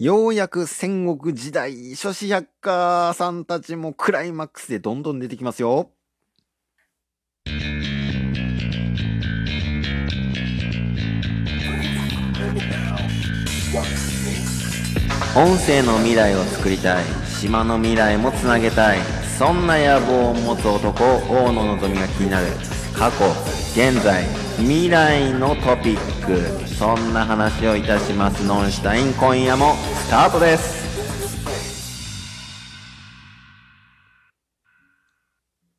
ようやく戦国時代、諸子百科さんたちもクライマックスでどんどん出てきますよ。音声の未来を作りたい島の未来もつなげたいそんな野望を持つ男大野のぞみが気になる過去現在未来のトピックそんな話をいたします。ノンシュタイン今夜もスタートです。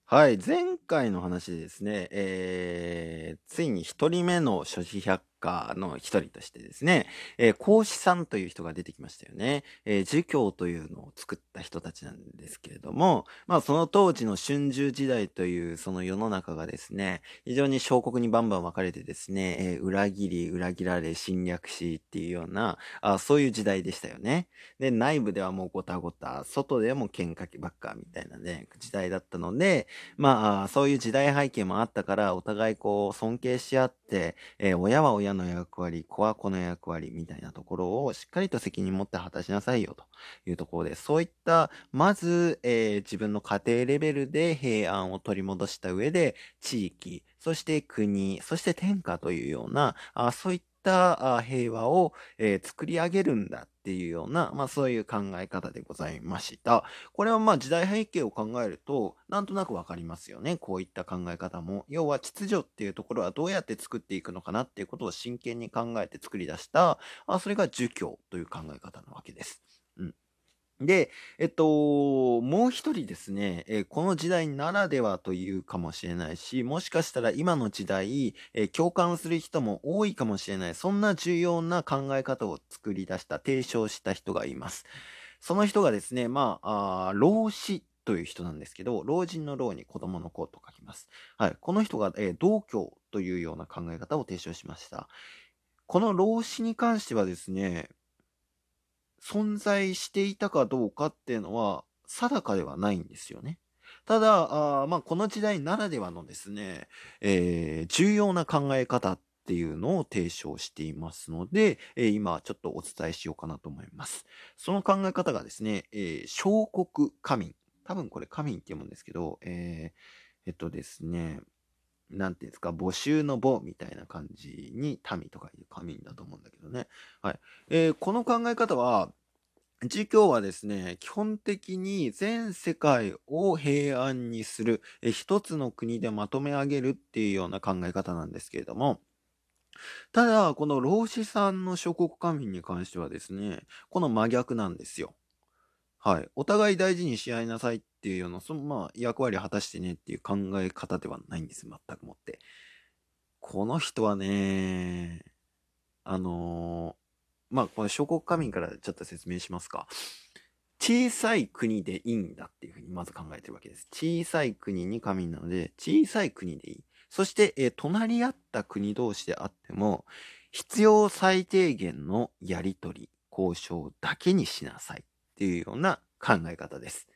はい前回の話でですね、えー、ついに1人目の諸子百家の一人としてですね、えー、孔子さんという人が出てきましたよね。えー、儒教というのを作った人たちなんですけれども、まあその当時の春秋時代というその世の中がですね、非常に小国にバンバン分かれてですね、えー、裏切り、裏切られ、侵略しっていうような、あそういう時代でしたよね。で、内部ではもうごたごた、外でも喧嘩ばっかみたいなね、時代だったので、まあ、そういう時代背景もあったから、お互いこう尊敬し合って、え親は親親の役割、子は子の役割みたいなところをしっかりと責任持って果たしなさいよと。いうところで、そういった、まず、えー、自分の家庭レベルで平安を取り戻した上で、地域、そして国、そして天下というような、あそういった平和を、えー、作り上げるんだっていうような、まあそういう考え方でございました。これはまあ時代背景を考えると、なんとなくわかりますよね。こういった考え方も。要は秩序っていうところはどうやって作っていくのかなっていうことを真剣に考えて作り出した、あそれが儒教という考え方なわけです。うん。で、えっと、もう一人ですね、えー、この時代ならではというかもしれないし、もしかしたら今の時代、えー、共感する人も多いかもしれない、そんな重要な考え方を作り出した、提唱した人がいます。その人がですね、まあ、あ老子という人なんですけど、老人の老に子供の子と書きます。はい。この人が、えー、道教というような考え方を提唱しました。この老子に関してはですね、存在していたかどうかっていうのは定かではないんですよね。ただ、あまあ、この時代ならではのですね、えー、重要な考え方っていうのを提唱していますので、えー、今ちょっとお伝えしようかなと思います。その考え方がですね、えー、小国仮民。多分これ仮民って読むんですけど、えー、えっとですね、なんていうんですか、募集の母みたいな感じに民とかいう仮民だと思うんだけどね。はい。えー、この考え方は、儒教はですね、基本的に全世界を平安にする、え一つの国でまとめ上げるっていうような考え方なんですけれども、ただ、この老子さんの諸国官民に関してはですね、この真逆なんですよ。はい。お互い大事にし合いなさいっっていうような、そのまあ役割を果たしてねっていう考え方ではないんです、全くもって。この人はね、あのーまあ、この諸国家民からちょっと説明しますか。小さい国でいいんだっていうふうにまず考えてるわけです。小さい国に加民なので、小さい国でいい。そして、えー、隣り合った国同士であっても、必要最低限のやりとり、交渉だけにしなさいっていうような考え方です。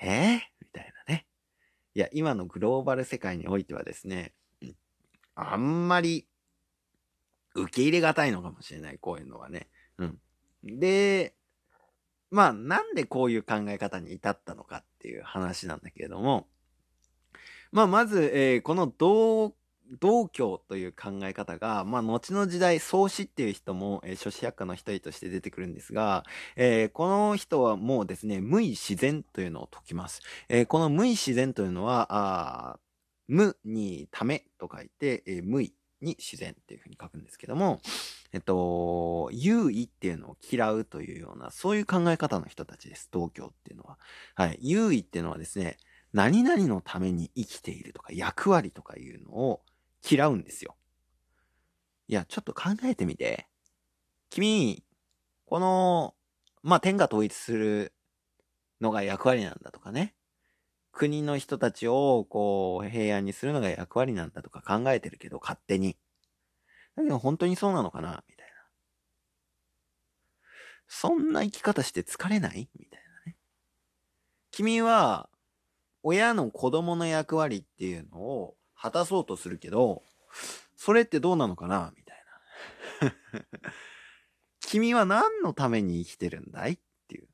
えー、みたいなね。いや、今のグローバル世界においてはですね、あんまり受け入れがたいのかもしれない、こういうのはね。うん。で、まあ、なんでこういう考え方に至ったのかっていう話なんだけれども、まあ、まず、えー、この同、道教という考え方が、まあ、後の時代、創始っていう人も、えー、諸子百科の一人として出てくるんですが、えー、この人はもうですね、無意自然というのを解きます。えー、この無意自然というのは、あ無にためと書いて、えー、無意。に自然っていうふうに書くんですけども、えっと、優位っていうのを嫌うというような、そういう考え方の人たちです。道教っていうのは。はい。優位っていうのはですね、何々のために生きているとか、役割とかいうのを嫌うんですよ。いや、ちょっと考えてみて。君、この、まあ、天が統一するのが役割なんだとかね。国の人たちをこう平安にするのが役割なんだとか考えてるけど、勝手に。だけど本当にそうなのかな？みたいな。そんな生き方して疲れない？みたいなね。君は、親の子供の役割っていうのを果たそうとするけど、それってどうなのかな？みたいな。君は何のために生きてるんだい？っていう。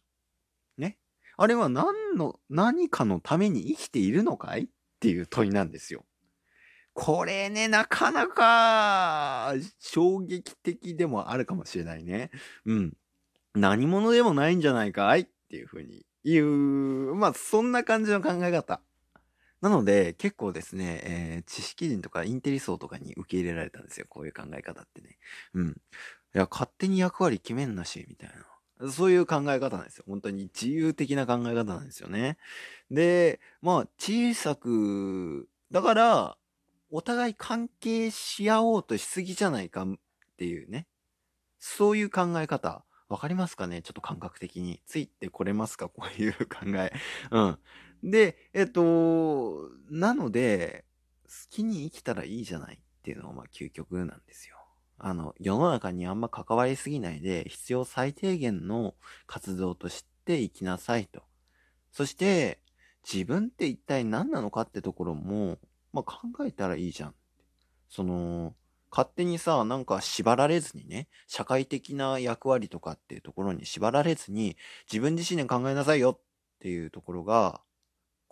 ね？あれは何の、何かのために生きているのかい？っていう問いなんですよ。これね、なかなか衝撃的でもあるかもしれないね。うん。何者でもないんじゃないかい？っていうふうに言う、まあそんな感じの考え方。なので結構ですね、えー、知識人とかインテリ層とかに受け入れられたんですよ。こういう考え方ってね。うん。いや、勝手に役割決めんなし、みたいな。そういう考え方なんですよ。本当に自由的な考え方なんですよね。で、まあ、小さく、だから、お互い関係し合おうとしすぎじゃないかっていうね。そういう考え方。わかりますかね？ちょっと感覚的に。ついてこれますか？こういう考え。うん。で、えっと、なので、好きに生きたらいいじゃないっていうのがまあ究極なんですよ。あの、世の中にあんま関わりすぎないで、必要最低限の活動として生きなさいと。そして、自分って一体何なのかってところも、まあ、考えたらいいじゃん。その、勝手にさ、なんか縛られずにね、社会的な役割とかっていうところに縛られずに、自分自身で考えなさいよっていうところが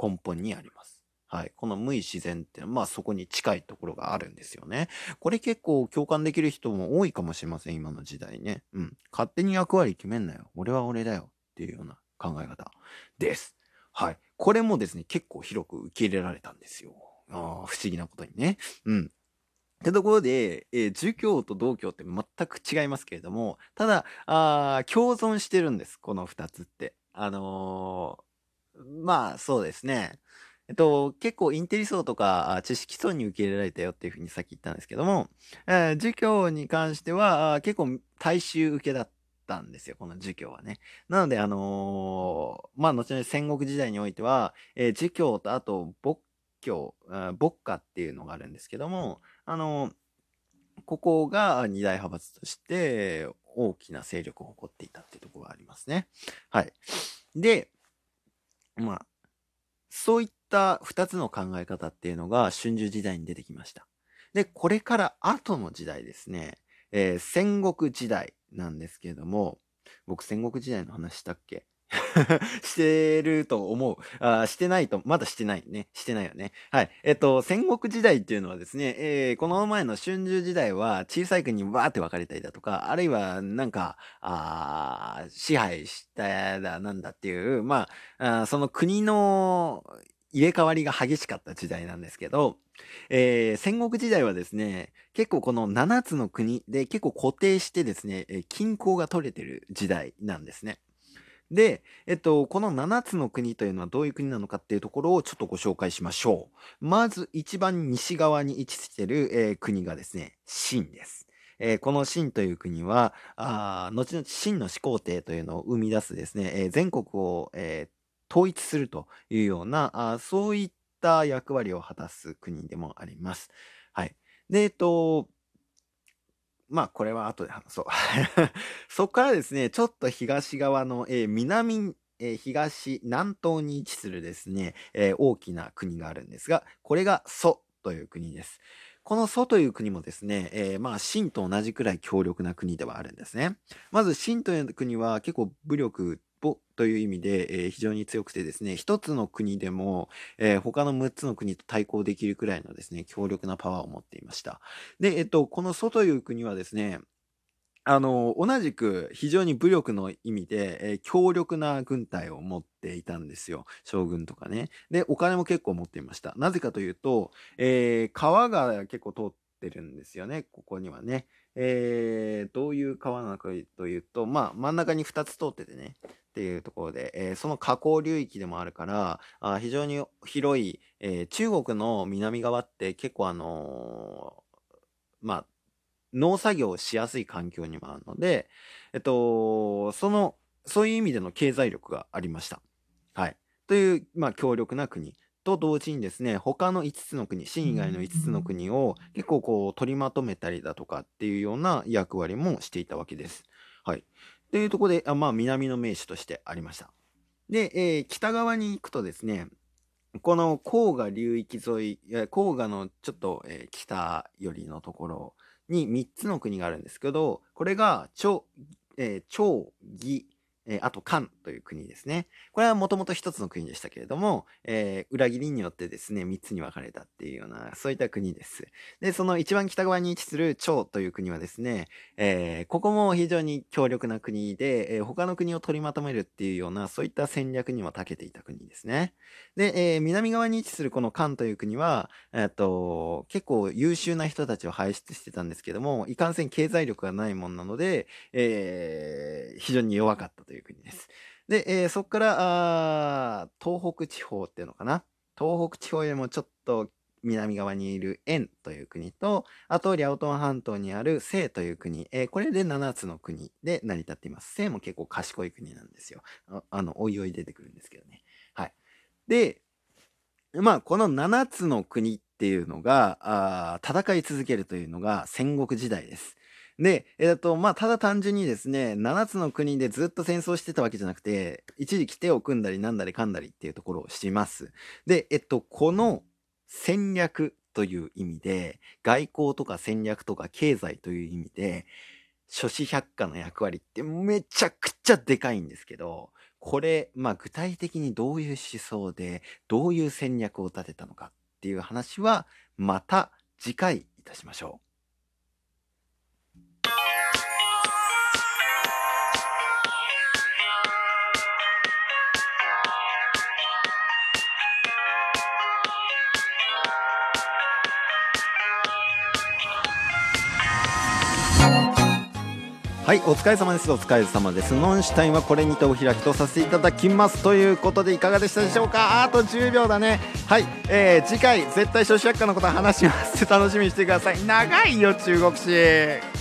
根本にあります。はい。この無意自然って、まあそこに近いところがあるんですよね。これ結構共感できる人も多いかもしれません、今の時代ね。うん。勝手に役割決めんなよ。俺は俺だよ。っていうような考え方です。はい。これもですね、結構広く受け入れられたんですよ。ああ不思議なことにね。うん。ってところで、えー、儒教と道教って全く違いますけれども、ただ、あ共存してるんです、この二つって。あのー、まあ、そうですね。えっと、結構インテリ層とか知識層に受け入れられたよっていうふうにさっき言ったんですけども、えー、儒教に関しては結構大衆受けだったんですよ、この儒教はね。なので、あのー、まあ、後々戦国時代においては、えー、儒教とあと仏教、牧歌っていうのがあるんですけども、あの、ここが二大派閥として大きな勢力を誇っていたっていうところがありますね。はい。で、まあ、そういった二つの考え方っていうのが春秋時代に出てきました。で、これから後の時代ですね、えー、戦国時代なんですけれども、僕戦国時代の話したっけ？してると思う。あしてないと、まだしてないね。してないよね。はい。えっと、戦国時代っていうのはですね、えー、この前の春秋時代は小さい国にわーって分かれたりだとか、あるいはなんか、あ支配しただなんだっていう、まあ、あその国の入れ替わりが激しかった時代なんですけど、えー、戦国時代はですね、結構この7つの国で結構固定してですね、均衡が取れてる時代なんですね。で、えっと、この7つの国というのはどういう国なのかっていうところをちょっとご紹介しましょう。まず一番西側に位置している、えー、国がですね、秦です。えー、この秦という国は、あ後々秦の始皇帝というのを生み出すですね、えー、全国を、え統一するというようなあ、そういった役割を果たす国でもあります。はい。で、えっと、まあ、これは後で話そう。そこからですね、ちょっと東側の、えー、南、えー、東、南東に位置するですね、えー、大きな国があるんですが、これが蘇という国です。この蘇という国もですね、えー、まあ、秦と同じくらい強力な国ではあるんですね。まず、秦という国は結構武力歩という意味で、えー、非常に強くてですね、一つの国でも、えー、他の6つの国と対抗できるくらいのですね、強力なパワーを持っていました。で、えっと、この蘇という国はですね、あの、同じく非常に武力の意味で、えー、強力な軍隊を持っていたんですよ。将軍とかね。で、お金も結構持っていました。なぜかというと、えー、川が結構通ってるんですよね、ここにはね。えー、どういう川なのかというと、まあ、真ん中に2つ通っててね。っていうところで、えー、その河口流域でもあるから、あ非常に広い、えー、中国の南側って結構あのー、まあ、農作業をしやすい環境にもあるので、えっと、その、そういう意味での経済力がありました。はい。という、まあ、強力な国。と同時にですね、他の5つの国、秦以外の5つの国を結構こう取りまとめたりだとかっていうような役割もしていたわけです。はい。というところで、あまあ、南の名手としてありました。で、えー、北側に行くとですね、この黄河流域沿い、黄河のちょっと、えー、北寄りのところに3つの国があるんですけど、これが、えー、え、あと漢という国ですね。これはもともと一つの国でしたけれども、えー、裏切りによってですね、三つに分かれたっていうような、そういった国です。で、その一番北側に位置する趙という国はですね、えー、ここも非常に強力な国で、えー、他の国を取りまとめるっていうような、そういった戦略にも長けていた国ですね。で、え、南側に位置するこの漢という国は、えっと、結構優秀な人たちを輩出してたんですけども、いかんせん経済力がないもんなので、え、非常に弱かったで。えー、そこからあ、東北地方っていうのかな？東北地方よりもちょっと南側にいる円という国と、あと、リャオトン半島にある清という国、えー、これで7つの国で成り立っています。清も結構賢い国なんですよ。ああの、おいおい出てくるんですけどね。はい。で、まあ、この7つの国っていうのが、あ戦い続けるというのが戦国時代です。で、えっと、まあ、ただ単純にですね、7つの国でずっと戦争してたわけじゃなくて、一時期手を組んだりなんだりかんだりっていうところをします。で、えっと、この戦略という意味で、外交とか戦略とか経済という意味で、諸子百科の役割ってめちゃくちゃでかいんですけど、これ、まあ具体的にどういう思想で、どういう戦略を立てたのかっていう話は、また次回いたしましょう。はい、お疲れ様です。お疲れ様です。ノンシュタインはこれにてお開きとさせていただきます。ということでいかがでしたでしょうか？あと10秒だね。はい、えー、次回絶対初子百科のこと話します。楽しみにしてください。長いよ、中国史。